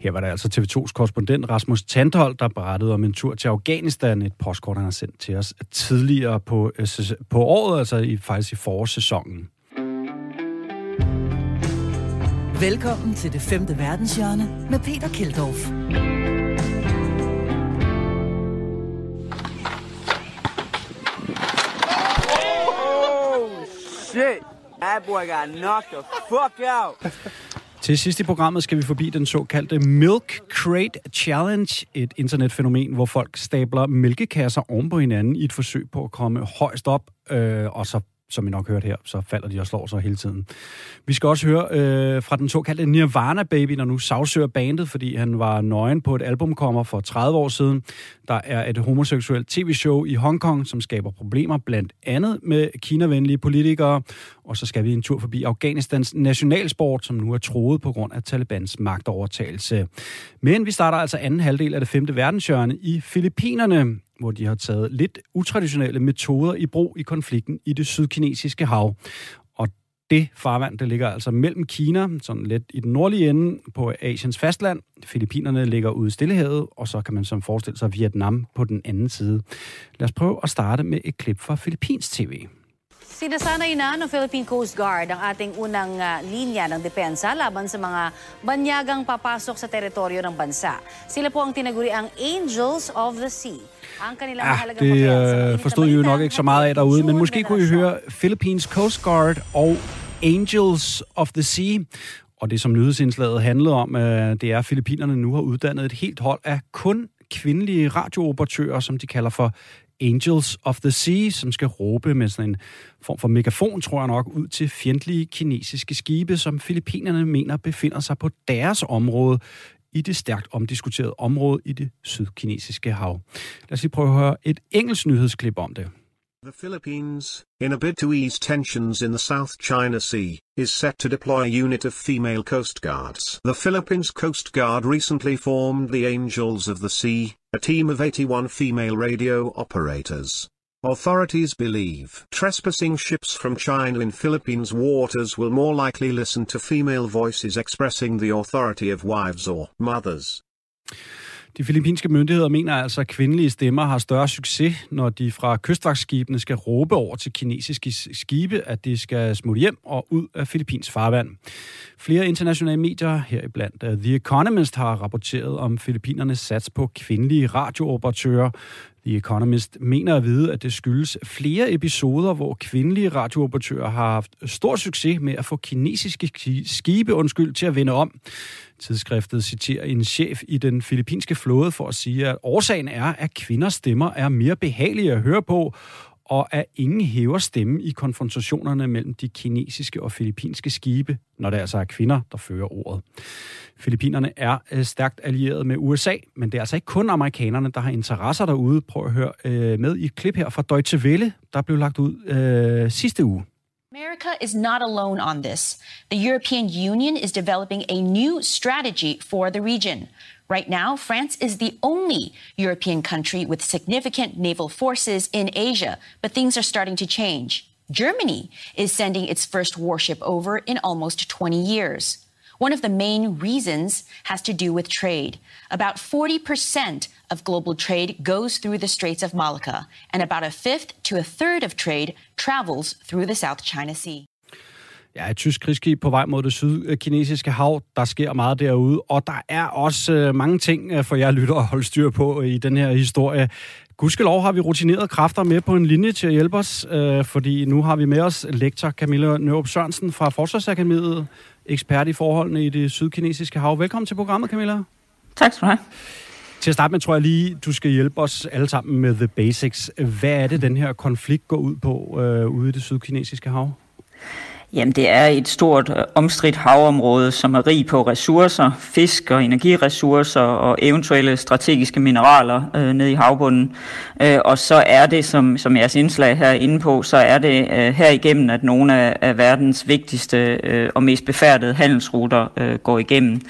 Her var der altså TV2's korrespondent Rasmus Tandhold, der berettede om en tur til Afghanistan, et postkort, han har sendt til os tidligere på, øh, på året, altså i, faktisk i forårssæsonen. Velkommen til det femte verdenshjørne med Peter Keldorf. Oh, shit! That boy got knocked the fuck out. Til sidst i programmet skal vi forbi den såkaldte Milk Crate Challenge, et internetfænomen, hvor folk stabler mælkekasser oven på hinanden i et forsøg på at komme højst op, øh, og så som I nok hørte her, så falder de og slår sig hele tiden. Vi skal også høre øh, fra den såkaldte Nirvana Baby, når nu sagsøger bandet, fordi han var nøgen på et albumkommer for 30 år siden. Der er et homoseksuelt tv-show i Hongkong, som skaber problemer blandt andet med kinavenlige politikere. Og så skal vi en tur forbi Afghanistans nationalsport, som nu er troet på grund af Talibans magtovertagelse. Men vi starter altså anden halvdel af det femte verdenshjørne i Filippinerne hvor de har taget lidt utraditionelle metoder i brug i konflikten i det sydkinesiske hav. Og det farvand, det ligger altså mellem Kina, sådan lidt i den nordlige ende på Asiens fastland. Filippinerne ligger ude i Stillehavet, og så kan man som forestille sig Vietnam på den anden side. Lad os prøve at starte med et klip fra Filippins TV. Sinasanay na ng Philippine Coast Guard ang ating unang uh, linya ng depensa laban sa mga banyagang papasok sa teritoryo ng bansa. Sila po ang tinaguri ang Angels of the Sea. Ja, mahalagang det øh, forstod I jo nok ikke så meget af derude, men måske kunne I høre Philippines Coast Guard og Angels of the Sea. Og det, som nyhedsindslaget handlede om, øh, det er, at Filippinerne nu har uddannet et helt hold af kun kvindelige radiooperatører, som de kalder for Angels of the Sea, som skal råbe med sådan en form for megafon, tror jeg nok, ud til fjendtlige kinesiske skibe, som Filippinerne mener befinder sig på deres område i det stærkt omdiskuterede område i det sydkinesiske hav. Lad os lige prøve at høre et engelsk nyhedsklip om det. The Philippines, in a bid to ease tensions in the South China Sea, is set to deploy a unit of female coast guards. The Philippines Coast Guard recently formed the Angels of the Sea, a team of 81 female radio operators. Authorities believe trespassing ships from China in Philippines waters will more likely listen to female voices expressing the authority of wives or mothers. De filippinske myndigheder mener altså, at kvindelige stemmer har større succes, når de fra kystvagtskibene skal råbe over til kinesiske skibe, at de skal smutte hjem og ud af Filippins farvand. Flere internationale medier, heriblandt øh, The Economist, har rapporteret om Filippinernes sats på kvindelige radiooperatører. The Economist mener at vide, at det skyldes flere episoder, hvor kvindelige radiooperatører har haft stor succes med at få kinesiske skibe undskyld, til at vende om. Tidsskriftet citerer en chef i den filippinske flåde for at sige, at årsagen er, at kvinders stemmer er mere behagelige at høre på, og at ingen hæver stemme i konfrontationerne mellem de kinesiske og filippinske skibe, når det altså er kvinder, der fører ordet. Filippinerne er øh, stærkt allieret med USA, men det er altså ikke kun amerikanerne, der har interesser derude. Prøv at høre øh, med i et klip her fra Deutsche Welle, der blev lagt ud øh, sidste uge. America is not alone on this. The European Union is developing a new strategy for the region. Right now, France is the only European country with significant naval forces in Asia, but things are starting to change. Germany is sending its first warship over in almost 20 years. One of the main reasons has to do with trade. About 40% of global trade goes through the Straits of Malacca, and about a fifth to a third of trade travels through the South China Sea. Ja, et tysk krigsskib på vej mod det sydkinesiske hav. Der sker meget derude, og der er også øh, mange ting øh, for jer lytter at holde styr på i den her historie. Gudskelov har vi rutinerede kræfter med på en linje til at hjælpe os, øh, fordi nu har vi med os lektor Camilla Nørup Sørensen fra Forsvarsakademiet, ekspert i forholdene i det sydkinesiske hav. Velkommen til programmet, Camilla. Tak skal du have. Til at starte med, tror jeg lige, du skal hjælpe os alle sammen med the basics. Hvad er det, den her konflikt går ud på øh, ude i det sydkinesiske hav? Jamen, det er et stort øh, omstridt havområde, som er rig på ressourcer, fisk og energiressourcer og eventuelle strategiske mineraler øh, nede i havbunden. Øh, og så er det, som, som jeres indslag her inde på, så er det øh, her igennem, at nogle af, af verdens vigtigste øh, og mest befærdede handelsruter øh, går igennem.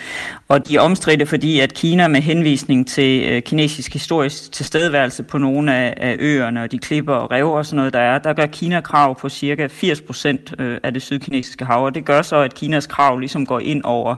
Og de er omstridte, fordi at Kina med henvisning til øh, kinesisk historisk tilstedeværelse på nogle af, af øerne og de klipper og rev og sådan noget, der er, der gør Kina krav på cirka 80 procent øh, af det sydkinesiske hav, og det gør så, at Kinas krav ligesom går ind over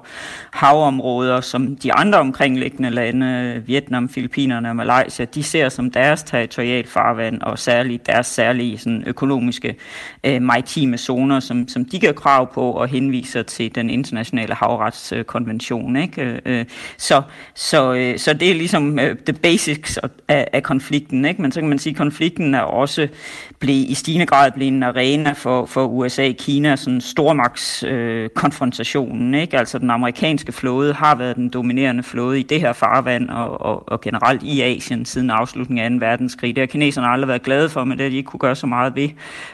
havområder, som de andre omkringliggende lande, Vietnam, Filippinerne og Malaysia, de ser som deres territorial farvand, og særligt deres særlige sådan, økonomiske øh, maritime zoner, som, som de gør krav på og henviser til den internationale havretskonvention. Ikke? Øh, så, så, øh, så det er ligesom øh, the basics af, af konflikten, ikke? men så kan man sige, at konflikten er også blev i stigende grad blev en arena for, for USA-Kina, sådan stormagtskonfrontationen. Øh, ikke? Altså den amerikanske flåde har været den dominerende flåde i det her farvand og, og, og generelt i Asien siden afslutningen af 2. verdenskrig. Det har kineserne aldrig været glade for, men det har de ikke kunne gøre så meget ved.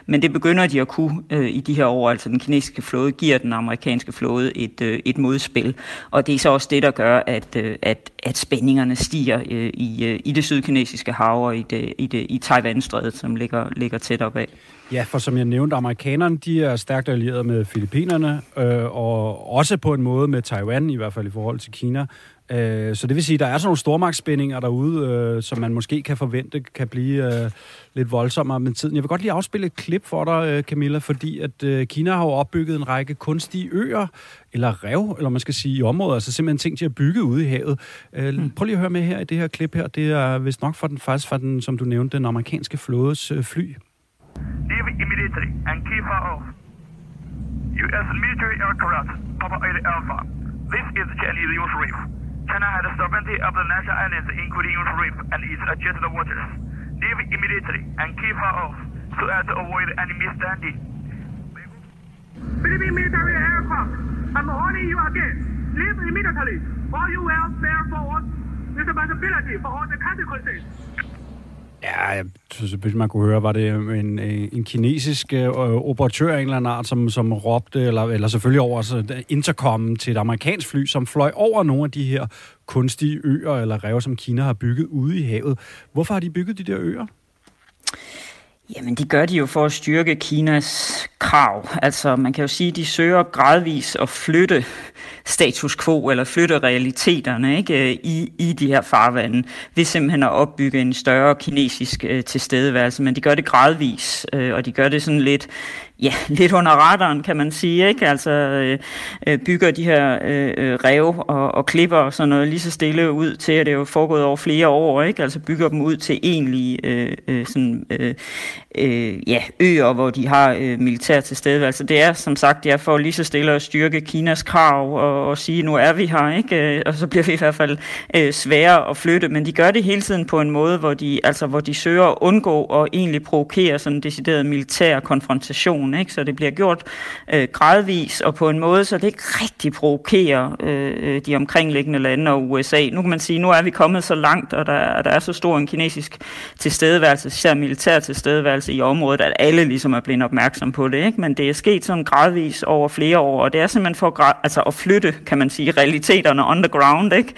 Men det begynder de at kunne øh, i de her år. Altså den kinesiske flåde giver den amerikanske flåde et, øh, et modspil. Og det er så også det, der gør, at, øh, at, at spændingerne stiger øh, i, øh, i det sydkinesiske hav og i, det, i, det, i Taiwan-strædet, som ligger, ligger tæt op af. Ja, for som jeg nævnte, amerikanerne de er stærkt allieret med Filippinerne, øh, og også på en måde med Taiwan, i hvert fald i forhold til Kina. Øh, så det vil sige, at der er sådan nogle stormagtsspændinger derude, øh, som man måske kan forvente kan blive øh, lidt voldsommere med tiden. Jeg vil godt lige afspille et klip for dig, øh, Camilla, fordi at øh, Kina har jo opbygget en række kunstige øer, eller rev, eller man skal sige i områder, altså simpelthen ting til at bygge ude i havet. Øh, mm. Prøv lige at høre med her i det her klip her. Det er vist nok for den, faktisk for den, som du nævnte, den amerikanske flådes øh, fly. Leave immediately and keep her off. U.S. military aircraft, Papa 8 Alpha. This is Chinese Reef. China has sovereignty of the national islands, including Reef and its adjacent waters. Leave immediately and keep her off so as to avoid any misunderstanding. Philippine military aircraft, I'm warning you again. Leave immediately, or you will bear for responsibility for all the consequences. Ja, jeg synes, hvis man kunne høre, var det en, en kinesisk øh, operatør af en eller anden art, som, som råbte, eller, eller selvfølgelig over altså, så intercom til et amerikansk fly, som fløj over nogle af de her kunstige øer eller rev, som Kina har bygget ude i havet. Hvorfor har de bygget de der øer? Jamen, de gør de jo for at styrke Kinas krav. Altså, man kan jo sige, at de søger gradvis at flytte status quo, eller flytte realiteterne ikke, i, i de her farvande, ved simpelthen at opbygge en større kinesisk øh, tilstedeværelse. Men de gør det gradvis, øh, og de gør det sådan lidt ja, [laughs] lidt under radaren, kan man sige, ikke? Altså øh, øh bygger de her øh, øh, rev og, og klipper og sådan noget lige så stille ud til, at det er jo foregået over flere år, ikke? Altså bygger dem ud til egentlige øh, øh, sådan, øh, øh, ja, øer, hvor de har øh, militær tilstedeværelse. Det er, som sagt, det er for lige så stille at styrke Kinas krav og, og sige, nu er vi her, ikke? Øh, og så bliver vi i hvert fald øh, sværere at flytte, men de gør det hele tiden på en måde, hvor de, altså, hvor de søger at undgå og egentlig provokere sådan en decideret militær konfrontation situationen, ikke? så det bliver gjort øh, gradvis og på en måde, så det ikke rigtig provokerer øh, de omkringliggende lande og USA. Nu kan man sige, nu er vi kommet så langt, og der, der er så stor en kinesisk tilstedeværelse, især militær tilstedeværelse i området, at alle ligesom er blevet opmærksom på det. Ikke? Men det er sket sådan gradvis over flere år, og det er simpelthen for altså at flytte, kan man sige, realiteterne on the ground, ikke?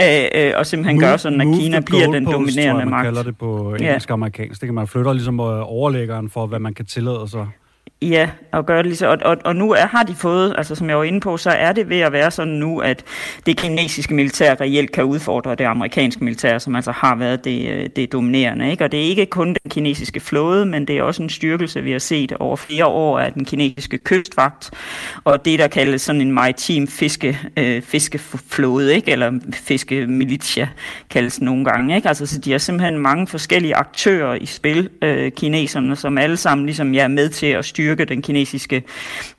Øh, øh, og simpelthen gøre sådan, at Kina bliver den dominerende magt. man kalder det på engelsk og amerikansk. Det kan man flytte ligesom overlæggeren for, hvad man kan tillade sig. Ja, og gøre det lige så. Og, og, og nu er, har de fået, altså som jeg var inde på, så er det ved at være sådan nu, at det kinesiske militær reelt kan udfordre det amerikanske militær, som altså har været det, øh, det dominerende. Ikke? Og det er ikke kun den kinesiske flåde, men det er også en styrkelse, vi har set over flere år af den kinesiske kystvagt, og det, der kaldes sådan en maritim fiske, øh, fiskeflåde, ikke? eller fiskemilitia, kaldes nogle gange. Ikke? Altså, så de har simpelthen mange forskellige aktører i spil, øh, kineserne, som alle sammen ligesom, ja, er med til at styre styrke den kinesiske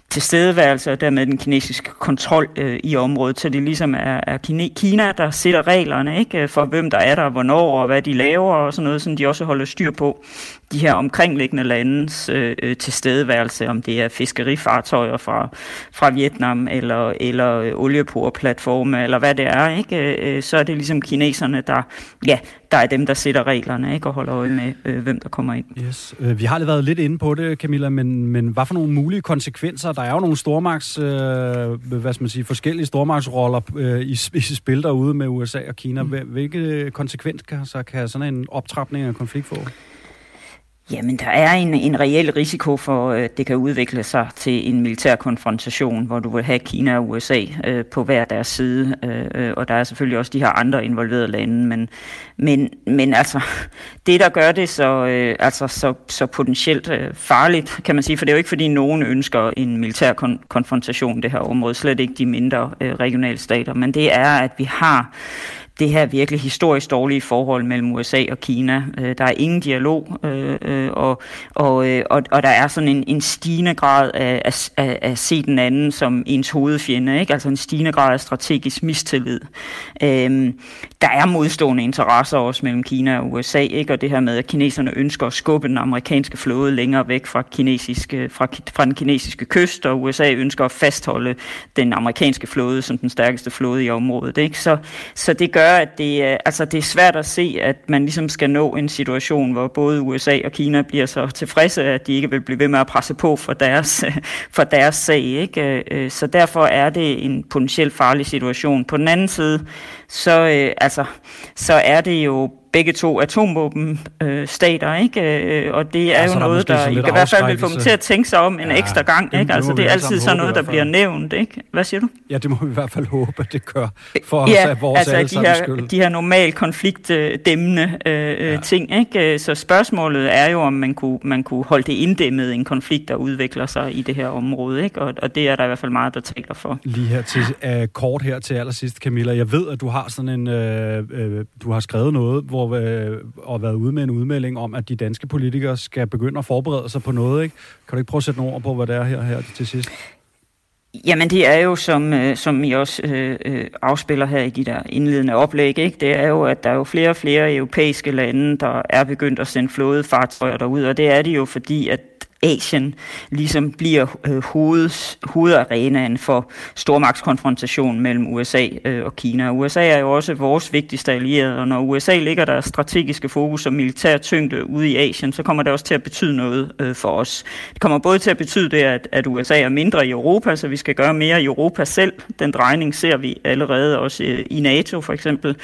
tilstedeværelse og dermed den kinesiske kontrol øh, i området. Så det ligesom er, er Kina, der sætter reglerne ikke, øh, for, hvem der er der, hvornår og hvad de laver og sådan noget, som de også holder styr på de her omkringliggende landes øh, øh tilstedeværelse, om det er fiskerifartøjer fra, fra Vietnam eller, eller øh, olieporplatforme eller hvad det er, ikke? Øh, så er det ligesom kineserne, der, ja, der er dem, der sætter reglerne ikke? og holder øje med, øh, hvem der kommer ind. Yes. Øh, vi har lige været lidt inde på det, Camilla, men, men hvad for nogle mulige konsekvenser? Der er jo nogle stormagts, øh, hvad skal man sige, forskellige stormagtsroller øh, i, [laughs] i spil derude med USA og Kina. Mm. Hvilke konsekvenser kan sådan en optrapning af konflikt få? Jamen, der er en, en reel risiko for, at det kan udvikle sig til en militær konfrontation, hvor du vil have Kina og USA øh, på hver deres side, øh, øh, og der er selvfølgelig også de her andre involverede lande, men, men, men altså, [laughs] det der gør det så, øh, altså, så, så potentielt øh, farligt, kan man sige, for det er jo ikke fordi nogen ønsker en militær kon- konfrontation det her område, slet ikke de mindre øh, regionale stater, men det er, at vi har det her virkelig historisk dårlige forhold mellem USA og Kina. Øh, der er ingen dialog, øh, øh, og, og, øh, og, og der er sådan en, en stigende grad af at, af at se den anden som ens hovedfjende, ikke? altså en stigende grad af strategisk mistillid. Øh, der er modstående interesser også mellem Kina og USA, ikke? og det her med, at kineserne ønsker at skubbe den amerikanske flåde længere væk fra, kinesiske, fra, fra den kinesiske kyst, og USA ønsker at fastholde den amerikanske flåde som den stærkeste flåde i området. Ikke? Så, så det gør, at det, øh, altså, det er svært at se, at man ligesom skal nå en situation, hvor både USA og Kina bliver så tilfredse, at de ikke vil blive ved med at presse på for deres, [laughs] for deres sag. Ikke? Øh, øh, så derfor er det en potentielt farlig situation. På den anden side, så, altså, så er det jo begge to atomvåbenstater, øh, ikke? Øh, og det er ja, jo noget, der i hvert fald vil få dem til at tænke sig om en ja, ekstra gang, ikke? Det altså, det er altid sådan noget, der bliver nævnt, ikke? Hvad siger du? Ja, det må vi i hvert fald håbe, at det gør for os, ja, vores altså de her, skyld. de her normal konfliktdæmmende øh, ja. ting, ikke? Så spørgsmålet er jo, om man kunne, man kunne holde det inddæmmet, en konflikt, der udvikler sig i det her område, ikke? Og, og det er der i hvert fald meget, der taler for. Lige her til, uh, kort her til allersidst, Camilla. Jeg ved, at du har sådan en, uh, uh, du har skrevet noget, hvor hvor, øh, og været ude med en udmelding om, at de danske politikere skal begynde at forberede sig på noget. Ikke? Kan du ikke prøve at sætte nogle ord på, hvad det er her, her til sidst? Jamen det er jo, som, øh, som I også øh, øh afspiller her i de der indledende oplæg, ikke? det er jo, at der er jo flere og flere europæiske lande, der er begyndt at sende flådefartøjer derud, og det er det jo fordi, at Asien ligesom bliver øh, hoved, hovedarenaen for stormagtskonfrontation mellem USA øh, og Kina. USA er jo også vores vigtigste allierede, og når USA ligger der strategiske fokus og militær tyngde ude i Asien, så kommer det også til at betyde noget øh, for os. Det kommer både til at betyde det, at, at USA er mindre i Europa, så vi skal gøre mere i Europa selv. Den drejning ser vi allerede også øh, i NATO for eksempel.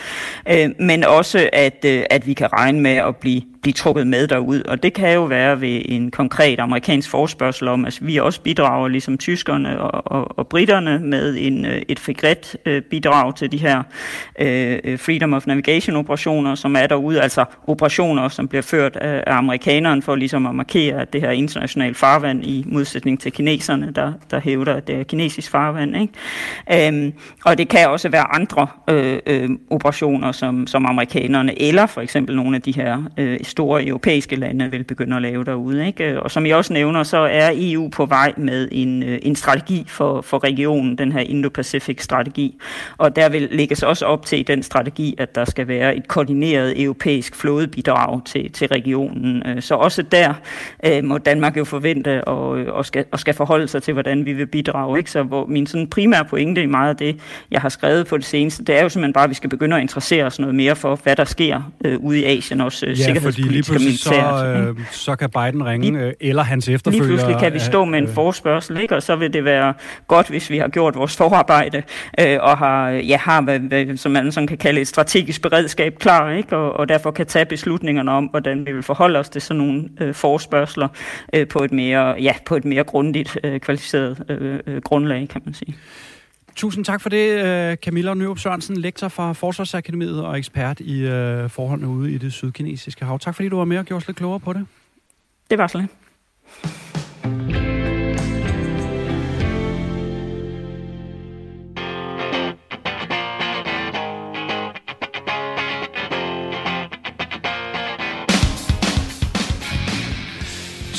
Øh, men også, at, øh, at vi kan regne med at blive blive trukket med derud. Og det kan jo være ved en konkret amerikansk forspørgsel om, at vi også bidrager, ligesom tyskerne og, og, og britterne, med en, øh, et frigret øh, bidrag til de her øh, Freedom of Navigation operationer, som er derude, altså operationer, som bliver ført af, af amerikanerne for ligesom at markere, at det her internationale farvand i modsætning til kineserne, der, der hævder, at det er kinesisk farvand. Ikke? Øhm, og det kan også være andre øh, øh, operationer, som, som amerikanerne, eller for eksempel nogle af de her øh, store europæiske lande vil begynde at lave derude. Ikke? Og som jeg også nævner, så er EU på vej med en, øh, en strategi for, for regionen, den her Indo-Pacific-strategi. Og der vil lægges også op til i den strategi, at der skal være et koordineret europæisk flådebidrag til, til regionen. Øh, så også der øh, må Danmark jo forvente og, øh, og, skal, og skal forholde sig til, hvordan vi vil bidrage. Ikke? Så hvor min sådan primære pointe i meget af det, jeg har skrevet på det seneste, det er jo simpelthen bare, at vi skal begynde at interessere os noget mere for, hvad der sker øh, ude i Asien, også øh, ja, fordi lige pludselig så, øh, så kan Biden ringe, lige, øh, eller hans efterfølger. Lige pludselig kan vi stå med en øh, forspørgsel, ikke? og så vil det være godt, hvis vi har gjort vores forarbejde, øh, og har, ja, har hvad, hvad, som man sådan kan kalde et strategisk beredskab klar, ikke? Og, og derfor kan tage beslutningerne om, hvordan vi vil forholde os til sådan nogle øh, forspørgseler øh, på et mere, ja, på et mere grundigt, øh, kvalificeret øh, øh, grundlag, kan man sige. Tusind tak for det, øh, Camilla Nyrup Sørensen, lektor fra Forsvarsakademiet og ekspert i øh, forholdene ude i det sydkinesiske hav. Tak fordi du var med og gjorde os lidt klogere på det. Det var så lidt.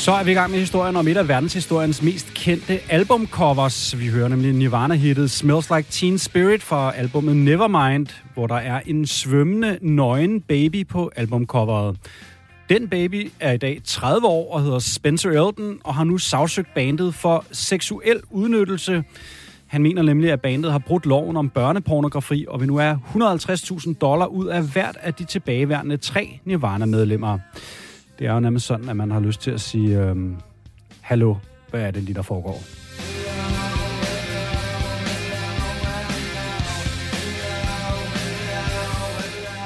Så er vi i gang med historien om et af verdenshistoriens mest kendte albumcovers. Vi hører nemlig Nirvana-hittet Smells Like Teen Spirit fra albumet Nevermind, hvor der er en svømmende, nøgen baby på albumcoveret. Den baby er i dag 30 år og hedder Spencer Elton og har nu sagsøgt bandet for seksuel udnyttelse. Han mener nemlig, at bandet har brudt loven om børnepornografi og vil nu have 150.000 dollar ud af hvert af de tilbageværende tre Nirvana-medlemmer. Det er jo nærmest sådan, at man har lyst til at sige, øhm, hallo, hvad er det lige, der foregår?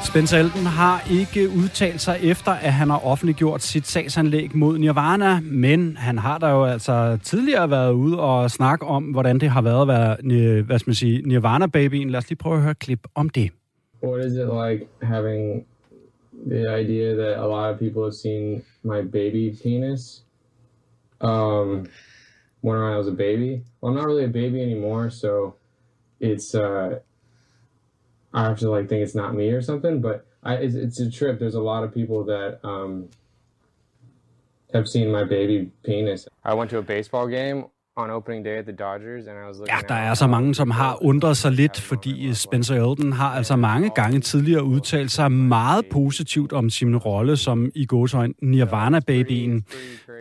Spencer Elton har ikke udtalt sig efter, at han har offentliggjort sit sagsanlæg mod Nirvana, men han har da jo altså tidligere været ude og snakke om, hvordan det har været at være, øh, hvad skal man sige, Nirvana-babyen. Lad os lige prøve at høre et klip om det. What is it like having the idea that a lot of people have seen my baby penis um, when I was a baby. Well, I'm not really a baby anymore, so it's uh, I have to like think it's not me or something. But I, it's, it's a trip. There's a lot of people that um, have seen my baby penis. I went to a baseball game on opening day at the Dodgers, and I was looking Ja, der er så mange, som har undret sig lidt, fordi Spencer Elton har altså mange gange tidligere udtalt sig meget positivt om sin rolle som i gåsøjne Nirvana-babyen,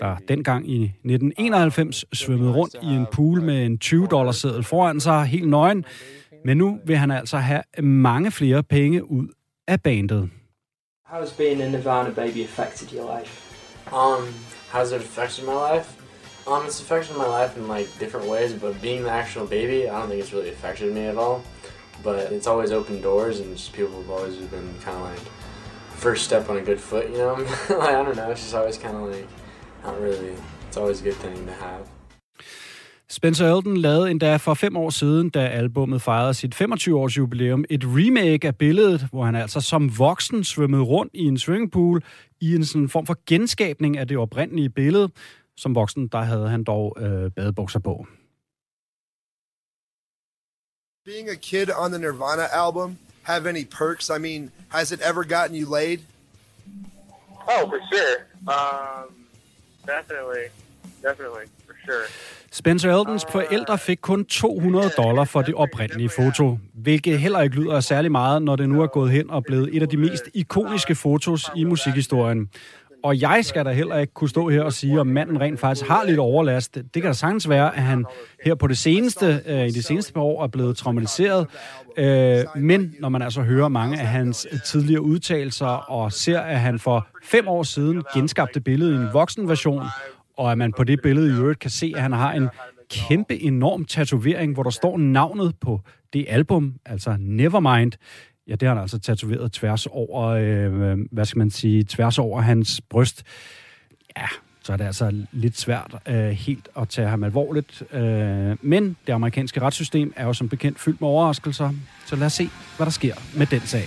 der dengang i 1991 svømmede rundt i en pool med en 20-dollar-seddel foran sig, helt nøgen. Men nu vil han altså have mange flere penge ud af bandet. How has being a Nirvana baby affected your life? Um, how's it affected my life? Um, it's affected my life in like different ways, but being the actual baby, I don't think it's really affected me at all. But it's always opened doors, and just people have always been kind of like first step on a good foot, you know. [laughs] like I don't know, it's just always kind of like not really. It's always a good thing to have. Spencer Elden lavede endda for fem år siden, da albummet fejrede sit 25-års jubilæum, et remake af billedet, hvor han altså som voksen svømmede rundt i en swimmingpool i en sådan form for genskabning af det oprindelige billede. Som voksen, der havde han dog øh, badebukser på. Being a kid on the Nirvana album, have any perks? I mean, has it ever gotten you laid? Oh, for sure. Um, definitely, definitely, for sure. Spencer Eltons forældre fik kun 200 dollar for det oprindelige foto, hvilket heller ikke lyder særlig meget, når det nu er gået hen og blevet et af de mest ikoniske fotos i musikhistorien. Og jeg skal da heller ikke kunne stå her og sige, om manden rent faktisk har lidt overlast. Det kan da sagtens være, at han her på det seneste, øh, i de seneste par år er blevet traumatiseret. Øh, men når man altså hører mange af hans tidligere udtalelser og ser, at han for fem år siden genskabte billedet i en voksen version, og at man på det billede i øvrigt kan se, at han har en kæmpe enorm tatovering, hvor der står navnet på det album, altså Nevermind. Ja, det har han altså tatoveret tværs over, øh, hvad skal man sige, tværs over hans bryst. Ja, så er det altså lidt svært øh, helt at tage ham alvorligt. Øh, men det amerikanske retssystem er jo som bekendt fyldt med overraskelser. Så lad os se, hvad der sker med den sag.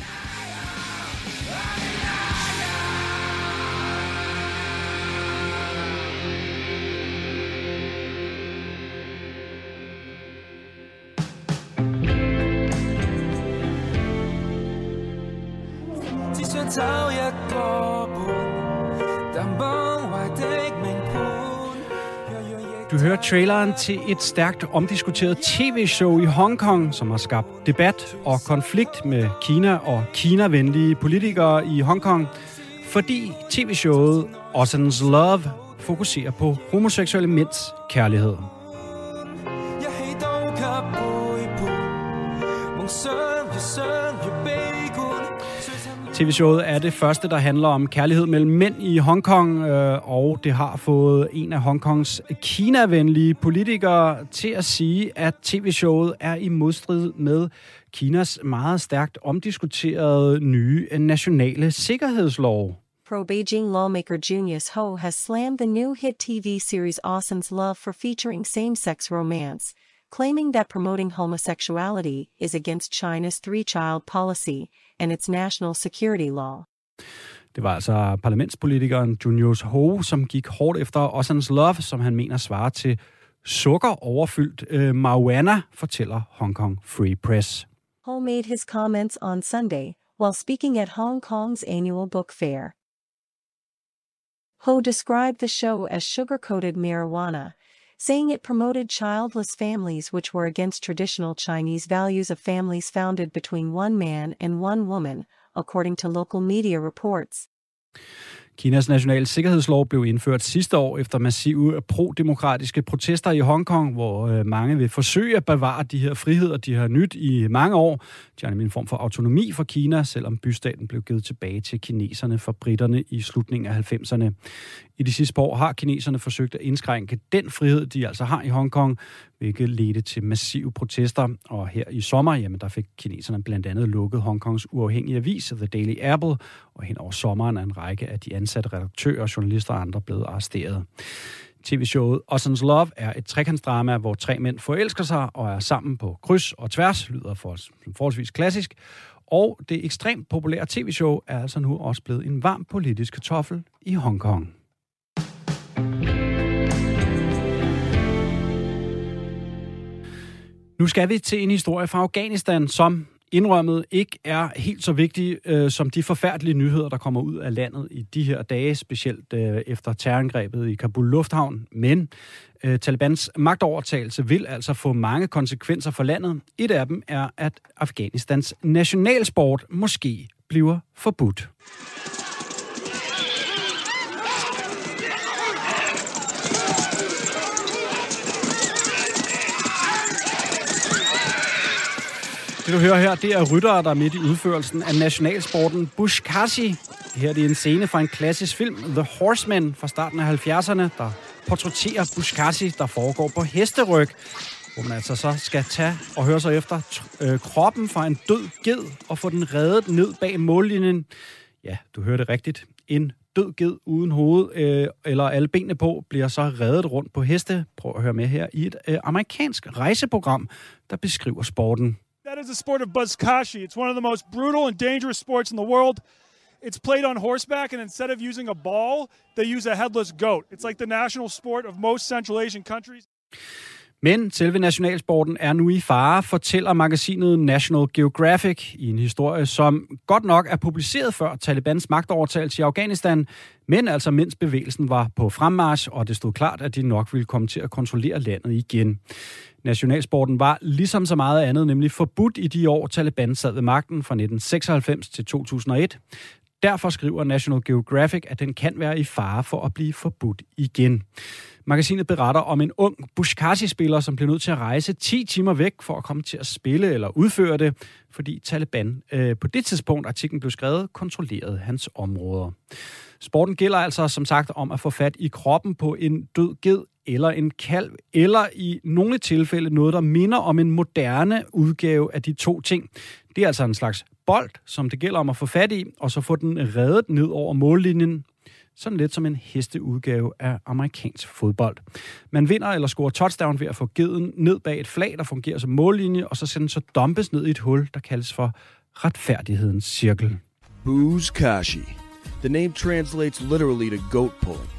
Traileren til et stærkt omdiskuteret tv-show i Hongkong, som har skabt debat og konflikt med Kina og Kina-venlige politikere i Hongkong, fordi tv-showet Ocean's Love fokuserer på homoseksuelle mænds kærlighed. TV-showet er det første, der handler om kærlighed mellem mænd i Hongkong, øh, og det har fået en af Hongkongs Kina-venlige politikere til at sige, at TV-showet er i modstrid med Kinas meget stærkt omdiskuterede nye nationale sikkerhedslov. Pro-Beijing lawmaker Junius Ho has slammed the new hit TV series Awesome's Love for featuring same-sex romance, claiming that promoting homosexuality is against China's three-child policy and its national security law. Det var altså parlamentspolitikeren Junius Ho, som gik hårdt efter Ocean's Love, som han mener svarer til sukker overfyldt øh, marijuana, fortæller Hong Kong Free Press. Ho made his comments on Sunday while speaking at Hong Kong's annual book fair. Ho described the show as sugar-coated marijuana, saying it promoted childless families which were against traditional Chinese values of families founded between one man and one woman, according to local media reports. Kinas nationale sikkerhedslov blev indført sidste år efter massive pro-demokratiske protester i Hongkong, hvor øh, mange vil forsøge at bevare de her friheder, de har nyt i mange år. De har nemlig en form for autonomi for Kina, selvom bystaten blev givet tilbage til kineserne for britterne i slutningen af 90'erne. I de sidste par år har kineserne forsøgt at indskrænke den frihed, de altså har i Hongkong, hvilket ledte til massive protester. Og her i sommer, jamen, der fik kineserne blandt andet lukket Hongkongs uafhængige avis, The Daily Apple, og hen over sommeren er en række af de ansatte redaktører, journalister og andre blevet arresteret. TV-showet Ocean's Love er et trekantsdrama, hvor tre mænd forelsker sig og er sammen på kryds og tværs, lyder for, forholdsvis klassisk. Og det ekstremt populære tv-show er altså nu også blevet en varm politisk kartoffel i Hongkong. Nu skal vi til en historie fra Afghanistan, som indrømmet ikke er helt så vigtig øh, som de forfærdelige nyheder, der kommer ud af landet i de her dage, specielt øh, efter terrorangrebet i Kabul Lufthavn. Men øh, Talibans magtovertagelse vil altså få mange konsekvenser for landet. Et af dem er, at Afghanistans nationalsport måske bliver forbudt. Det du hører her, det er ryttere, der er midt i udførelsen af nationalsporten Bushkashi. Her er det en scene fra en klassisk film, The Horseman, fra starten af 70'erne, der portrætterer Bushkashi, der foregår på hesteryg, hvor man altså så skal tage og høre sig efter øh, kroppen fra en død ged og få den reddet ned bag mållinjen. Ja, du hørte rigtigt. En død ged uden hoved øh, eller alle benene på bliver så reddet rundt på heste. Prøv at høre med her i et øh, amerikansk rejseprogram, der beskriver sporten. That is the sport of Buzkashi. It's one of the most brutal and dangerous sports in the world. It's played on horseback, and instead of using a ball, they use a headless goat. It's like the national sport of most Central Asian countries. Men selve nationalsporten er nu i fare, fortæller magasinet National Geographic i en historie, som godt nok er publiceret før Talibans magtovertagelse i Afghanistan, men altså mens bevægelsen var på fremmarsch, og det stod klart, at de nok ville komme til at kontrollere landet igen. Nationalsporten var ligesom så meget andet nemlig forbudt i de år, Taliban sad ved magten fra 1996 til 2001. Derfor skriver National Geographic, at den kan være i fare for at blive forbudt igen. Magasinet beretter om en ung Bushkashi-spiller, som blev nødt til at rejse 10 timer væk for at komme til at spille eller udføre det, fordi Taliban øh, på det tidspunkt, artiklen blev skrevet, kontrollerede hans områder. Sporten gælder altså som sagt om at få fat i kroppen på en død ged eller en kalv, eller i nogle tilfælde noget, der minder om en moderne udgave af de to ting. Det er altså en slags bold, som det gælder om at få fat i, og så få den reddet ned over mållinjen, sådan lidt som en hesteudgave af amerikansk fodbold. Man vinder eller scorer touchdown ved at få geden ned bag et flag, der fungerer som mållinje, og så sendes så dumpes ned i et hul, der kaldes for retfærdighedens cirkel. Booze Kashi. The name translates literally to goat pulling,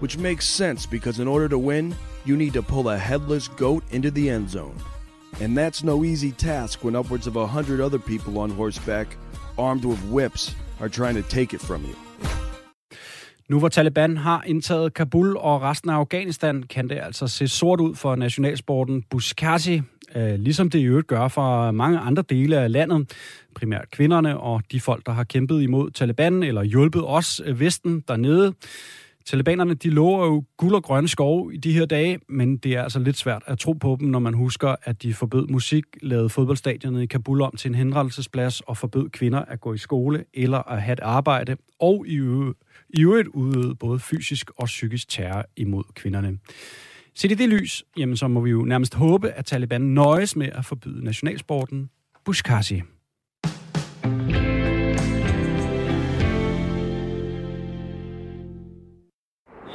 which makes sense because in order to win, you need to pull a headless goat into the end zone. And that's no easy task when upwards of a hundred other people on horseback, armed with whips, are trying to take it from you. Nu hvor Taliban har indtaget Kabul og resten af Afghanistan, kan det altså se sort ud for nationalsporten Buskashi, øh, Øh, ligesom det i øvrigt gør for mange andre dele af landet, primært kvinderne og de folk, der har kæmpet imod Taliban eller hjulpet os, øh, Vesten, dernede. Talibanerne de lover jo guld og grønne skove i de her dage, men det er altså lidt svært at tro på dem, når man husker, at de forbød musik, lavede fodboldstadionet i Kabul om til en henrettelsesplads og forbød kvinder at gå i skole eller at have et arbejde, og i i øvrigt udøvede både fysisk og psykisk terror imod kvinderne. Set i det lys, jamen så må vi jo nærmest håbe, at Taliban nøjes med at forbyde nationalsporten Bushkashi.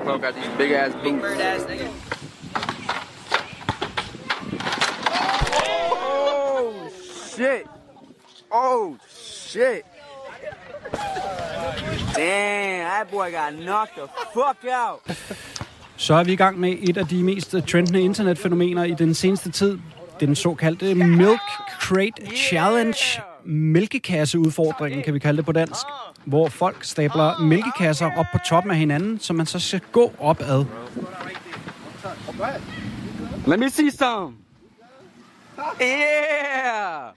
Smoke out these big ass boots. Bird ass nigga. Oh shit! Oh shit! Damn, that boy got knocked the fuck out. Så er vi i gang med et af de mest trendende internetfænomener i den seneste tid. Den såkaldte Milk Crate Challenge. Mælkekasseudfordringen, kan vi kalde det på dansk. Hvor folk stabler mælkekasser op på toppen af hinanden, så man så skal gå opad. Let me see some. Yeah!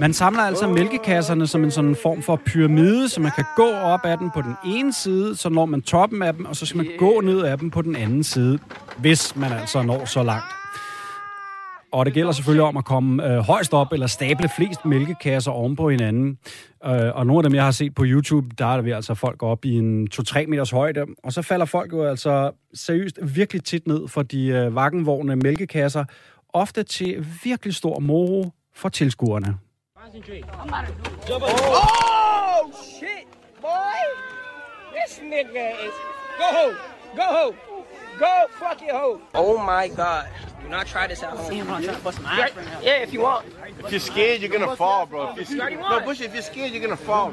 Man samler altså mælkekasserne som en sådan form for pyramide, så man kan gå op ad den på den ene side, så når man toppen af dem, og så skal man gå ned af dem på den anden side, hvis man altså når så langt. Og det gælder selvfølgelig om at komme øh, højst op, eller stable flest mælkekasser oven på hinanden. Øh, og nogle af dem, jeg har set på YouTube, der er vi altså folk op i en 2-3 meters højde. Og så falder folk jo altså seriøst virkelig tit ned for de øh, vakkenvorne mælkekasser. Ofte til virkelig stor moro for tilskuerne. Oh shit, boy! This nigga is go ho, go ho, go fuck your hoe. Oh my god. Do not try this at home. I'm gonna try to bust my ass right now. Yeah, if you want. If you're scared, you're gonna fall, bro. If you're scared, no, Bush, if you're scared, you're gonna fall.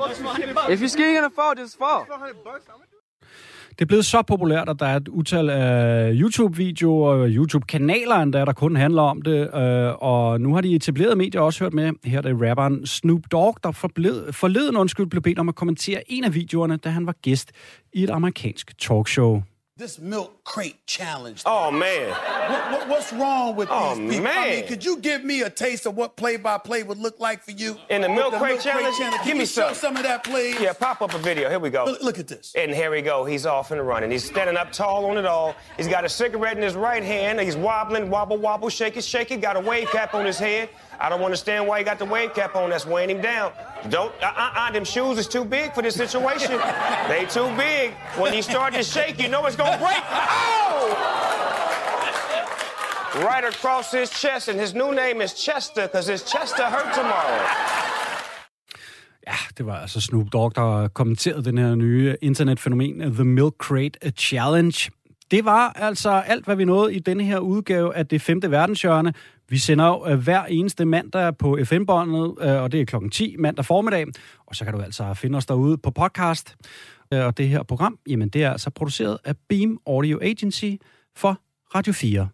If you're scared, you're gonna fall. Just fall. Det er blevet så populært, at der er et utal af YouTube-videoer og YouTube-kanaler endda, der kun handler om det. Øh, og nu har de etablerede medier også hørt med. Her er det rapperen Snoop Dogg, der forleden, forleden undskyld blev bedt om at kommentere en af videoerne, da han var gæst i et amerikansk talkshow. This milk crate challenge. Oh man, what, what, what's wrong with oh, these people? Man. I mean, could you give me a taste of what play-by-play would look like for you? In the milk, the crate, milk challenge? crate challenge? Give me show some. some of that, please. Yeah, pop up a video. Here we go. Look, look at this. And here we go. He's off and running. He's standing up tall on it all. He's got a cigarette in his right hand. He's wobbling, wobble, wobble, shake it, shake it. Got a wave cap on his head. I don't understand why he got the wave cap on. That's weighing him down. Don't, uh-uh, them shoes is too big for this situation. [laughs] they too big. When you start to shake, you know it's gonna break. Oh! Right across his chest, and his new name is Chester, because his Chester hurt tomorrow. Ja, det var altså Snoop Dogg, der kommenterede den her nye internetfænomen, The Milk Crate Challenge. Det var altså alt, hvad vi nåede i denne her udgave af det femte verdenshjørne. Vi sender jo øh, hver eneste mandag på FM-båndet, øh, og det er klokken 10 mandag formiddag. Og så kan du altså finde os derude på podcast. Øh, og det her program, jamen det er altså produceret af Beam Audio Agency for Radio 4.